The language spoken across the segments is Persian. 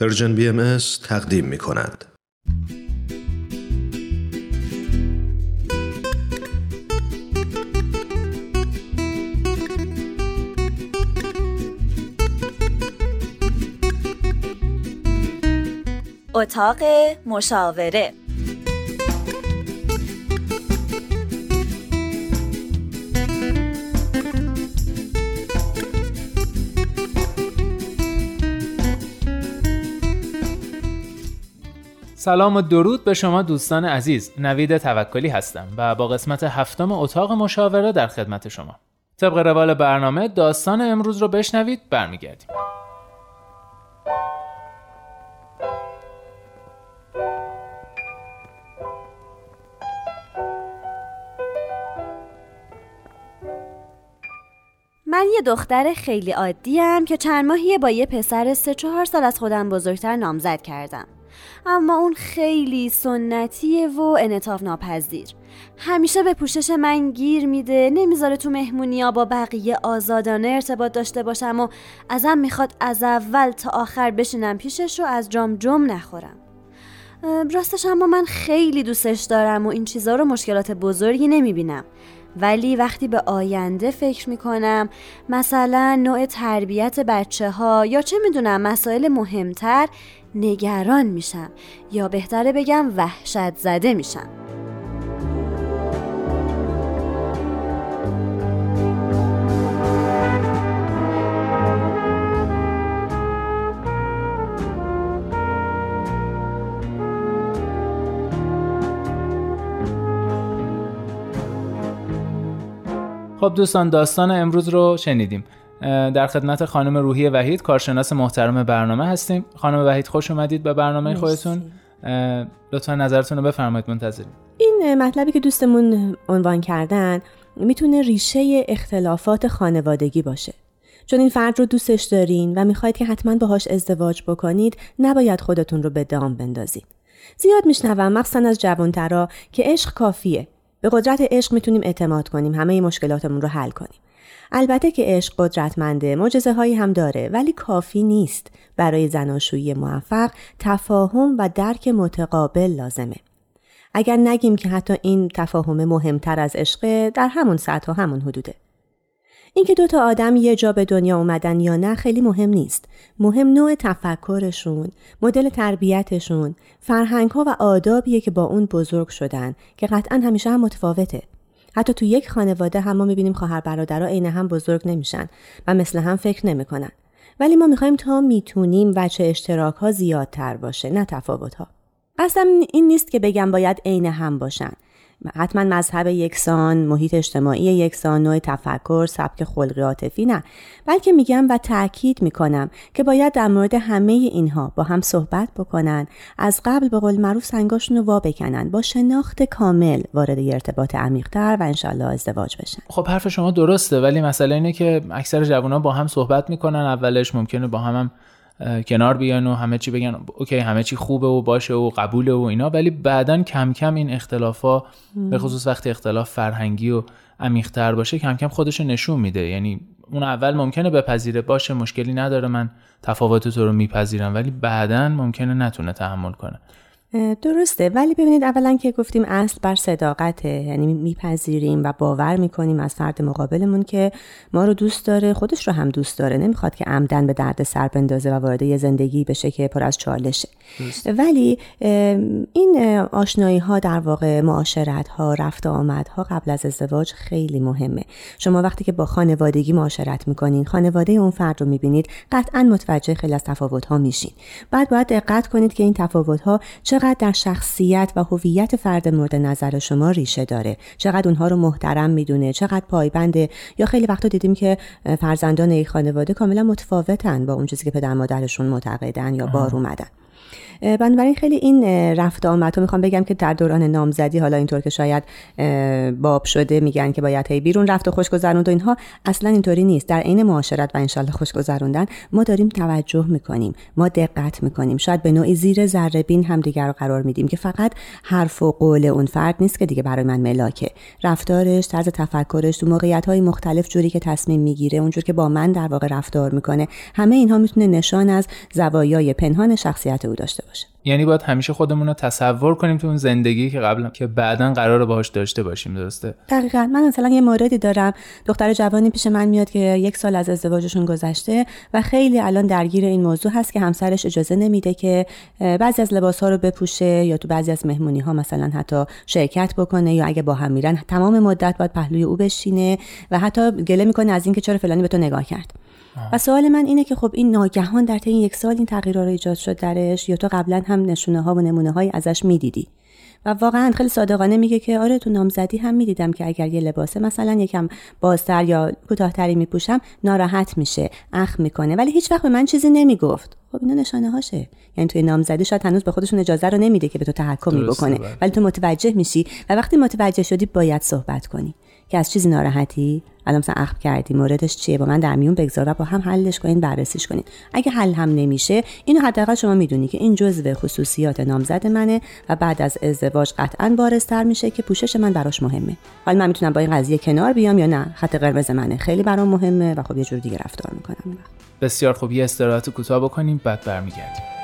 پرژن بی ام تقدیم می کند. اتاق مشاوره سلام و درود به شما دوستان عزیز. نوید توکلی هستم و با قسمت هفتم اتاق مشاوره در خدمت شما. طبق روال برنامه داستان امروز رو بشنوید برمیگردیم. من یه دختر خیلی عادیم که چند ماهیه با یه پسر سه چهار سال از خودم بزرگتر نامزد کردم. اما اون خیلی سنتیه و انطاف ناپذیر. همیشه به پوشش من گیر میده نمی‌ذاره تو مهمونیا با بقیه آزادانه ارتباط داشته باشم و ازم می‌خواد از اول تا آخر بشینم پیشش رو از جام جم نخورم. راستش اما من خیلی دوستش دارم و این چیزها رو مشکلات بزرگی نمی‌بینم. ولی وقتی به آینده فکر می‌کنم مثلا نوع تربیت بچه ها یا چه می‌دونم مسائل مهمتر نگران میشم یا بهتره بگم وحشت زده میشم. خب دوستان داستان امروز رو شنیدیم. در خدمت خانم روحی وحید کارشناس محترم برنامه هستیم. خانم وحید خوش اومدید به برنامه خودتون. لطفا نظرتون رو بفرمایید منتظریم. این مطلبی که دوستمون عنوان کردن می‌تونه ریشه اختلافات خانوادگی باشه. چون این فرد رو دوستش دارین و می‌خواید که حتما باهاش ازدواج بکنید نباید خودتون رو به دام بندازید زیاد میشنوم مخصوصا از جوانترا که عشق کافیه. به قدرت عشق می‌تونیم اعتماد کنیم همه مشکلاتمون رو حل کنیم. البته که عشق قدرتمنده معجزه هایی هم داره ولی کافی نیست. برای زناشویی موفق تفاهم و درک متقابل لازمه. اگر نگیم که حتی این تفاهم مهمتر از عشق در همون سطح و همون حدوده. اینکه دو تا آدم یه جا به دنیا اومدن یا نه خیلی مهم نیست. مهم نوع تفکرشون، مدل تربیتشون، فرهنگ ها و آدابیه که با اون بزرگ شدن که قطعا همیشه هم متفاوته. حتی تو یک خانواده هم ما می‌بینیم خواهر برادرها عین هم بزرگ نمیشن و مثل هم فکر نمی‌کنن. ولی ما می‌خوایم تا می‌تونیم وچه اشتراک ها زیادتر باشه نه تفاوت ها. اصلا این نیست که بگم باید عین هم باشن. حتما مذهب یکسان، محیط اجتماعی یکسان، نوع تفکر، سبک خلقی عاطفی نه. بلکه میگم و تاکید می‌کنم که باید در مورد همه اینها با هم صحبت بکنن از قبل به قول معروف سنگاشون رو وا بکنن با شناخت کامل وارد ارتباط عمیقتر و انشالله ازدواج بشن. خب حرف شما درسته ولی مسئله اینه که اکثر جوانان با هم صحبت می‌کنن اولش ممکنه با هم, هم کنار بیان و همه چی بگن. اوکی همه چی خوبه و باشه و قبوله و اینا ولی بعدا کم کم این اختلافا به خصوص وقتی اختلاف فرهنگی و عمیق‌تر باشه کم کم خودش نشون میده. یعنی اون اول ممکنه بپذیره باشه مشکلی نداره من تفاوت تو رو میپذیرم ولی بعدا ممکنه نتونه تحمل کنه. درسته. ولی ببینید اولا که گفتیم اصل بر صداقته یعنی میپذیریم و باور می‌کنیم از فرد مقابلمون که ما رو دوست داره خودش رو هم دوست داره. نمی‌خواد که عمدن به درد سر بندازه و وارد یه زندگی بشه که پر از چالشه. ولی این آشنایی ها در واقع معاشرت ها رفت آمد ها قبل از ازدواج خیلی مهمه. شما وقتی که با خانوادگی معاشرت می‌کنین خانواده اون فرد رو می‌بینید قطعا متوجه خیلی از تفاوت ها میشین. بعد باید دقت کنید که این تفاوت ها چقدر در شخصیت و هویت فرد مورد نظر شما ریشه داره؟ چقدر اونها رو محترم می‌دونه؟ چقدر پایبنده یا خیلی وقتا دیدیم که فرزندان یک خانواده کاملا متفاوتن با اون چیزی که پدر مادرشون معتقدن یا بار اومدن. بنابراین خیلی این رفت آمد. رو می‌خوام بگم که در دوران نامزدی حالا اینطور که شاید باب شده میگن که باید هی بیرون رفت و خوش گذروند و اینها. اصلا اینطوری نیست. در عین معاشرت و انشالله خوش گذروندن ما داریم توجه می‌کنیم ما دقت می‌کنیم. شاید به نوعی زیر ذره بین هم دیگر رو قرار میدیم که فقط حرف و قول اون فرد نیست که دیگه برای من ملاکه. رفتارش طرز تفکرش تو موقعیت های مختلف جوری که تصمیم می‌گیره اونجور که با من در واقع رفتار می‌کنه همه اینها می‌تونه نشان از زوایای پنهان شخصیت او. داشته باشه یعنی باید همیشه خودمون رو تصور کنیم تو اون زندگی که قبلا که بعدا قرار باهاش داشته باشیم درسته؟ دقیقا. من مثلا یه موردی دارم. دختر جوانی پیش من میاد که یک سال از ازدواجشون گذشته و خیلی الان درگیر این موضوع هست که همسرش اجازه نمیده که بعضی از لباس ها رو بپوشه یا تو بعضی از مهمونی ها مثلا حتی شرکت بکنه یا اگه با هم میرن تمام مدت باید پهلوی او بشینه و حتی گله می‌کنه از اینکه چرا فلانی به تو نگاه کرد. و سوال من اینه که خب این ناگهان در طی یک سال این تغییرها رو ایجاد شد درش یا تو قبلا هم نشونه ها و نمونه های ازش می‌دیدی؟ و واقعا خیلی صادقانه میگه که آره تو نامزدی هم می‌دیدم که اگر یه لباسه مثلا یکم بازتر یا کوتاهتری میپوشم ناراحت میشه اخ می‌کنه. ولی هیچ وقت به من چیزی نمی‌گفت. خب اینا نشانه هاشه یعنی توی نامزدی شاید هنوز به خودشون اجازه رو نمیده که به تو تحکمی بکنه. بله. ولی تو متوجه میشی و وقتی متوجه شدی باید صحبت کنی. که از چیزی ناراحتی؟ الان مثلا اخم کردی موردش چیه؟ با من در میون بگذار و با هم حلش کنین بررسیش کنین. اگه حل هم نمیشه اینو حداقل شما می‌دونی که این جزء خصوصیات نامزد منه و بعد از ازدواج قطعا بارزتر میشه که پوشش من براش مهمه. حالا من می‌تونم با این قضیه کنار بیام یا نه؟ خط قرمز منه. خیلی برام مهمه و خب یه جور دیگه رفتار می‌کنم. بسیار خوب. یه استراحت کوتاه بکنیم بعد برمیگردیم.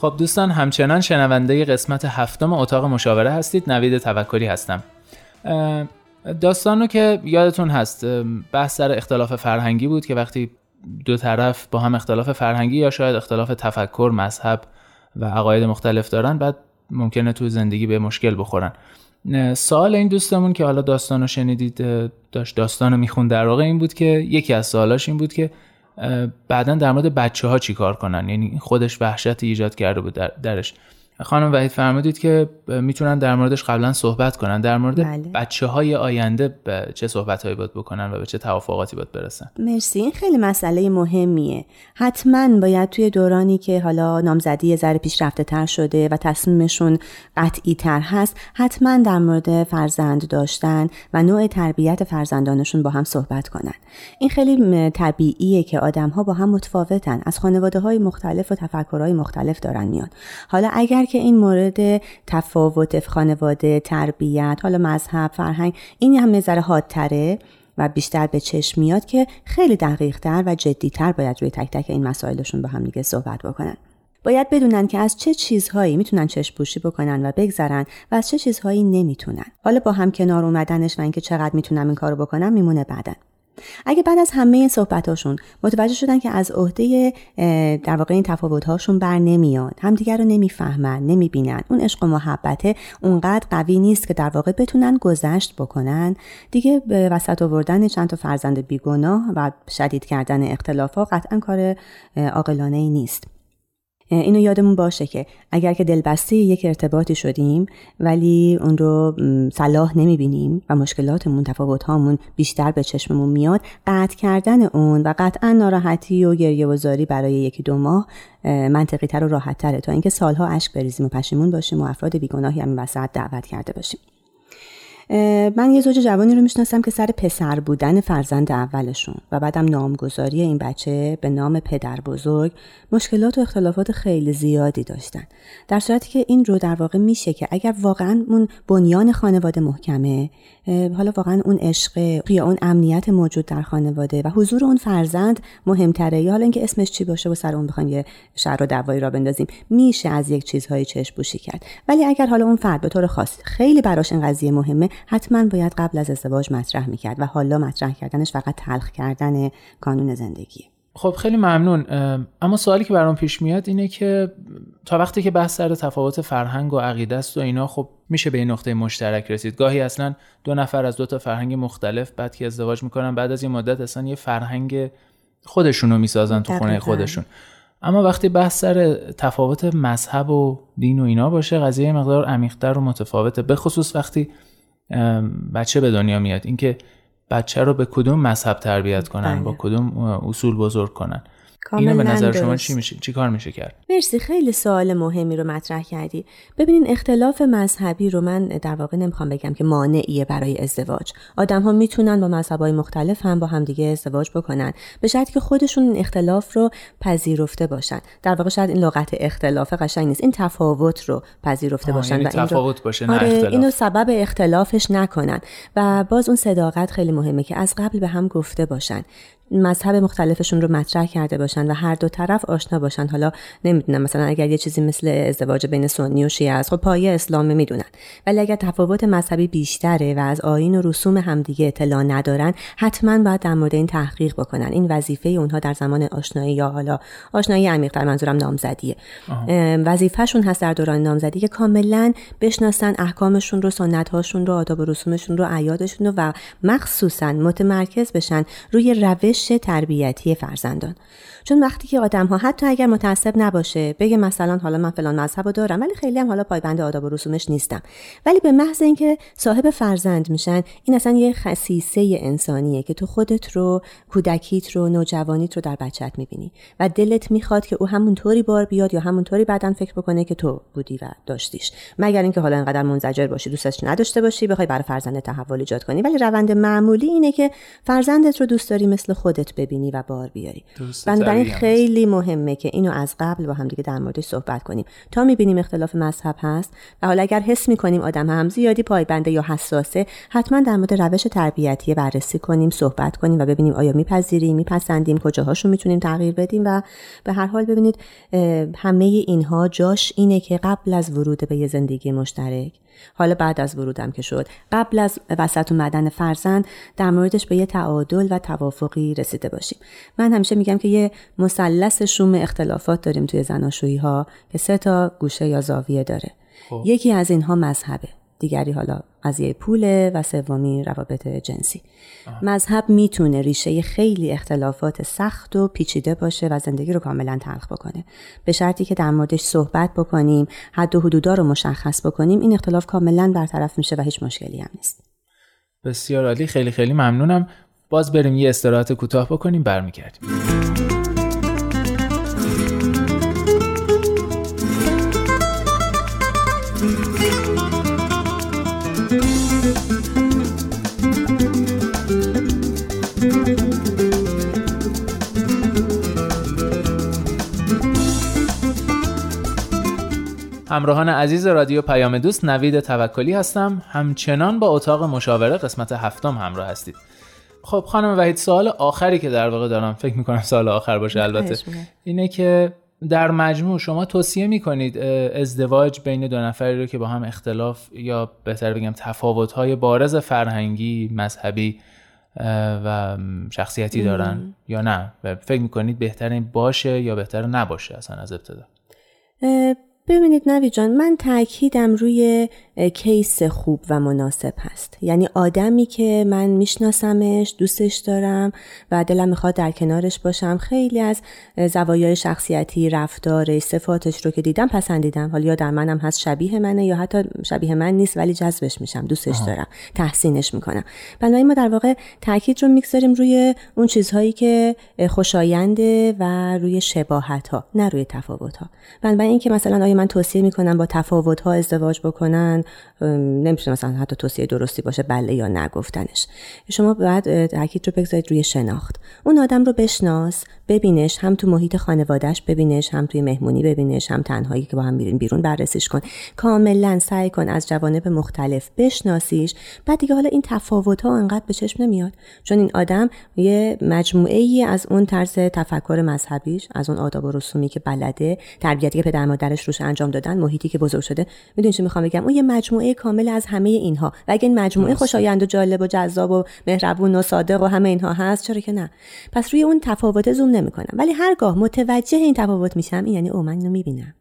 خب دوستان همچنان شنونده قسمت هفتم اتاق مشاوره هستید. نوید توکلی هستم. داستانو که یادتون هست بحث سر اختلاف فرهنگی بود که وقتی دو طرف با هم اختلاف فرهنگی یا شاید اختلاف تفکر مذهب و عقاید مختلف دارن بعد ممکنه تو زندگی به مشکل بخورن. سوال این دوستمون که حالا داستانو شنیدید داشت داستانو میخون در واقع این بود که یکی از سوالاش این بود که بعدا در مورد بچه ها چی کار کنن؟ یعنی خودش وحشت ایجاد کرده بود در درش. خانم وحید فرمودید که می‌تونن در موردش قبلا صحبت کنن. در مورد بله. بچه های آینده به چه صحبت هایی باید بکنن و به چه توافقاتی باید برسن؟ مرسی. این خیلی مسئله مهمیه. حتما باید توی دورانی که حالا نامزدی یه ذره پیشرفته تر شده و تصمیمشون قطعی تر هست حتما در مورد فرزند داشتن و نوع تربیت فرزندانشون با هم صحبت کنن. این خیلی طبیعیه که آدم ها با هم متفاوتن. از خانواده های مختلف و تفکرهای مختلف دارن میان. حالا اگر که این مورد تفاوت خانواده تربیت حالا مذهب فرهنگ این هم نظر حادتره و بیشتر به چشم میاد که خیلی دقیقتر و جدیتر باید روی تک تک این مسائلشون با هم دیگه صحبت بکنن. باید بدونن که از چه چیزهایی می‌تونن چشم پوشی بکنن و بگذرن و از چه چیزهایی نمی‌تونن. حالا با هم کنار اومدنش و اینکه چقدر می‌تونم این کارو بکنم میمونه بعدن اگه بعد از همه صحبتاشون متوجه شدن که از عهده در واقع این تفاوتهاشون بر نمیاد همدیگر رو نمی‌فهمن نمی‌بینن اون عشق و محبته اونقدر قوی نیست که در واقع بتونن گذشت بکنن. دیگه به وسط آوردن چند تا فرزند بیگناه و شدید کردن اختلافات قطعا کار عاقلانه ای نیست. اینو یادمون باشه که اگر که دلبسته یک ارتباطی شدیم ولی اون رو صلاح نمی‌بینیم و مشکلاتمون تفاوت هامون بیشتر به چشممون میاد قطع کردن اون و قطعا ناراحتی و گریه وزاری برای یکی دو ماه منطقی تر و راحت تره تا اینکه سالها اشک بریزیم و پشیمون باشیم و افراد بیگناهی هم وسط دعوت کرده باشیم. من یه زوج جوانی رو می‌شناسم که سر پسر بودن فرزند اولشون و بعدم نامگذاری این بچه به نام پدر بزرگ مشکلات و اختلافات خیلی زیادی داشتن. در صورتی که این رو در واقع میشه که اگر واقعا اون بنیان خانواده محکمه حالا واقعا اون عشق یا اون امنیت موجود در خانواده و حضور اون فرزند مهمتره یا حالا اینکه اسمش چی باشه و سر اون بخوایم یه شر و دوایی را بندازیم میشه از یک چیزهای چشم پوشی کرد. ولی اگر حالا اون فرد به طور خاص خیلی براش این قضیه مهمه حتما باید قبل از ازدواج مطرح می‌کرد و حالا مطرح کردنش فقط تلخ کردن کانون زندگی. خب خیلی ممنون. اما سوالی که برام پیش میاد اینه که تا وقتی که بحث سر تفاوت فرهنگ و عقیده است و اینا خب میشه به این نقطه مشترک رسید. گاهی اصلا دو نفر از دو تا فرهنگ مختلف بعد که ازدواج می‌کنن بعد از این مدت اصلا یه فرهنگ خودشونو می‌سازن تو خونه خودشون. اما وقتی بحث سر تفاوت مذهب و دین و اینا باشه قضیه مقدار عمیقتر و متفاوته به خصوص وقتی بچه به دنیا میاد اینکه بچه رو به کدوم مذهب تربیت کنن با بله. کدوم اصول بزرگ کنن اینو به نظر شما چی میشه؟ چی کار میشه کرد؟ مرسی خیلی سوال مهمی رو مطرح کردی. ببینین اختلاف مذهبی رو من در واقع نمی‌خوام بگم که مانعیه برای ازدواج. آدم ها می‌تونن با مذهبهای مختلف هم با همدیگه ازدواج بکنن. به شرطی که خودشون این اختلاف رو پذیرفته باشن. در واقع شاید این لغت اختلاف قشنگ نیست. این تفاوت رو پذیرفته باشن یعنی و تفاوت باشه نه آره اختلاف. اینو سبب اختلافش نکنن. و باز اون صداقت خیلی مهمه که از قبل به هم گفته باشن. مذهب مختلفشون رو مطرح کرده باشن و هر دو طرف آشنا باشن. حالا نمی‌دونم مثلا اگر یه چیزی مثل ازدواج بین سنی و شیعه است خب پایه اسلام می‌دونن. ولی اگر تفاوت مذهبی بیشتره و از آیین و رسوم همدیگه اطلاع ندارن حتما باید در مورد این تحقیق بکنن. این وظیفه اونها در زمان آشنایی یا حالا آشنایی عمیق‌تر منظورم نامزدیه. وظیفهشون هست در دوران نامزدی که کاملا بشناسن احکامشون رو سنت‌هاشون رو آداب و رسومشون رو عیادشون رو و مخصوصا متمرکز بشن روی روش تربیتی فرزندان. چون وقتی که آدم ها حتی اگر متعصب نباشه بگه مثلا حالا من فلان مذهب رو دارم ولی خیلی هم حالا پایبند آداب و رسومش نیستم. ولی به محض اینکه صاحب فرزند میشن این اصلا یه خصیصه انسانیه که تو خودت رو کودکیت رو نوجوانیت رو در بچت می‌بینی. و دلت می‌خواد که او همونطوری بار بیاد یا همونطوری بعدا فکر بکنه که تو بودی و داشتیش. مگر اینکه حالا انقدر منزجر باشی دوستش نداشته باشی بخوای برای فرزند تحول ایجاد کنی. ولی روند معمولی اینه که فرزندت رو دوست داری مثل خودت ببینی و بار بیاری. بنابراین خیلی مهمه که اینو از قبل با هم دیگه در موردش صحبت کنیم. تا می‌بینیم اختلاف مذهب هست و حالا اگر حس می‌کنیم آدم هم زیادی پایبنده یا حساسه حتما در مورد روش تربیتی بررسی کنیم صحبت کنیم و ببینیم آیا میپذیریم میپسندیم کجاهاشو می‌تونیم تغییر بدیم و به هر حال ببینید همه اینها جاش اینه که قبل از ورود به یه زندگی مشترک حالا بعد از ورودم که شد قبل از وسط اومدن فرزند در موردش به یه تعادل و توافقی رسیده باشیم. من همیشه میگم که یه مثلث شوم اختلافات داریم توی زناشویی ها که سه تا گوشه یا زاویه داره. خب. یکی از اینها مذهبه. دیگری حالا قضیه پوله و سومی روابط جنسی. مذهب می‌تونه ریشه خیلی اختلافات سخت و پیچیده باشه و زندگی رو کاملا تلخ بکنه. به شرطی که در موردش صحبت بکنیم حد و حدودا رو مشخص بکنیم این اختلاف کاملا برطرف میشه و هیچ مشکلی هم نیست. بسیار عالی خیلی خیلی ممنونم. باز بریم یه استراحت کوتاه بکنیم برمیگردیم. همراهان عزیز رادیو پیام دوست نوید توکلی هستم. همچنان با اتاق مشاوره قسمت هفتم همراه هستید. خب خانم وحید سوال آخری که در واقع دارم فکر می‌کنم سال آخر باشه البته اینه که در مجموع شما توصیه می‌کنید ازدواج بین دو نفری رو که با هم اختلاف یا بهتر بگم تفاوت‌های بارز فرهنگی مذهبی و شخصیتی دارن یا نه؟ فکر می‌کنید بهتر باشه یا بهتر نباشه اصلا از ابتدا؟ ببینید نوی جان من تاکیدم روی کیس خوب و مناسب هست. یعنی آدمی که من میشناسمش دوستش دارم و دلم می‌خواد در کنارش باشم. خیلی از زوایای شخصیتی رفتارش صفاتش رو که دیدم پسندیدم. حالا یا در منم هست شبیه منه یا حتی شبیه من نیست ولی جذبش میشم دوستش دارم تحسینش می‌کنم. بنابراین ما در واقع تاکید رو می‌گذاریم روی اون چیزهایی که خوشاینده و روی شباهت ها نه روی تفاوت ها بنابراین اینکه مثلا آیا من توصیه می‌کنم با تفاوت ها ازدواج بکنن نمیشه مثلا حتی توصیه درستی باشه بله یا نگفتنش شما باید تاکید رو بگذارید روی شناخت. اون آدم رو بشناس ببینش هم تو محیط خانوادهش ببینش هم توی مهمونی ببینش هم تنهایی که با هم میرین بیرون بررسیش کن. کاملا سعی کن از جوانب مختلف بشناسیش. بعد دیگه حالا این تفاوت ها انقدر به چشم نمیاد. چون این آدم یه مجموعه ای از اون طرز تفکر مذهبیش از اون آداب و رسومی که بلده تربیتی که پدر مادرش روش رفتارش انجام دادن محیطی که بزرگ شده. می‌دونی چی می‌خوام بگم؟ اون یه مجموعه کامل از همه اینها. و اگه این مجموعه خوشایند و جالب و جذاب و مهربون و صادق و همه اینها هست چرا که نه؟ پس روی اون تفاوت زوم نمی‌کنم. ولی هرگاه متوجه این تفاوت میشم این یعنی او من اینو می‌بینم.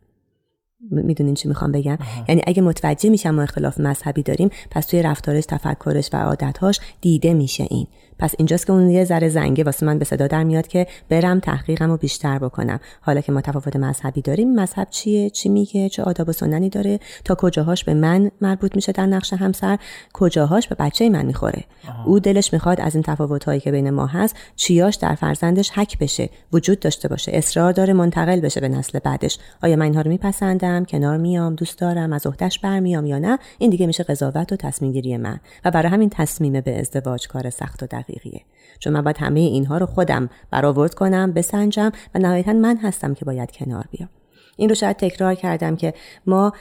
می‌دونین چی می‌خوام بگم؟ یعنی اگه متوجه میشم ما اختلاف مذهبی داریم پس توی رفتارش تفکرش و عادتهاش دیده میشه این. پس اینجاست که اون یه ذره زنگه واسه من به صدا در میاد که برم تحقیقم رو بیشتر بکنم. حالا که ما تفاوت مذهبی داریم مذهب چیه؟ چی میگه؟ چه آداب و سننی داره؟ تا کجاهاش به من مربوط میشه در نقش همسر؟ کجاهاش به بچه من می‌خوره؟ او دلش می‌خواد از این تفاوت هایی که بین ما هست چیاش در فرزندش حک بشه وجود داشته باشه اصرار داره منتقل بشه به نسل بعدش. آیا من اینها رو میپسندم؟ کنار میام؟ دوست دارم؟ از عهدهش برمیام یا نه؟ این دیگه میشه قضاوت و تصمیم گیری من. و برای همین تصمیم به ازدواج کار سخت و دقیقیه چون من باید همه اینها رو خودم برآورد کنم بسنجم و نهایتا من هستم که باید کنار بیام. این رو شاید تکرار کردم که ما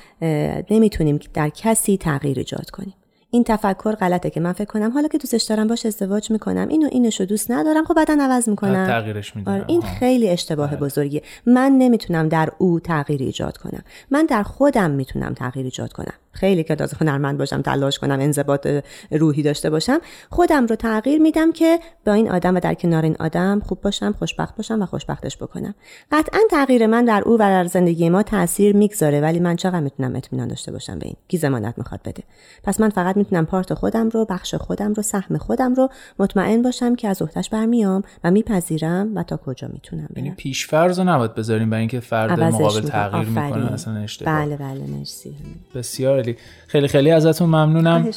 نمی‌تونیم در کسی تغییر ایجاد کنیم. این تفکر غلطه که من فکر کنم. حالا که دوستش دارم باش ازدواج می‌کنم. اینو اینشو دوست ندارم. خب بعدا عوض می‌کنم. تغییرش میدم آره این خیلی اشتباه بله. بزرگیه. من نمی‌تونم در او تغییر ایجاد کنم. من در خودم می‌تونم تغییر ایجاد کنم. خیلی که تازه هنرمند باشم تلاش کنم انضباط روحی داشته باشم خودم رو تغییر میدم که با این آدم و در کنار این آدم خوب باشم خوشبخت باشم و خوشبختش بکنم. قطعا تغییر من در او و در زندگی ما تاثیر می‌گذاره ولی من چقدر می‌تونم اطمینان داشته باشم به این؟ کی ضمانت می‌خواد بده؟ پس من فقط می‌تونم پارت خودم رو بخش خودم رو سهم خودم رو مطمئن باشم که از اختش برمیام و میپذیرم و تا کجا می‌تونم یعنی پیشفرض نباید بذاریم برای اینکه فرد مقابل تغییر می‌کنه اصلا اشتباه. بله بله مرسی. بسیار خیلی خیلی ازتون ممنونم.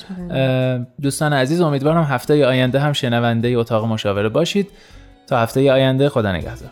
دوستان عزیز امیدوارم هفته آینده هم شنونده اتاق مشاوره باشید. تا هفته آینده خدا نگهدار.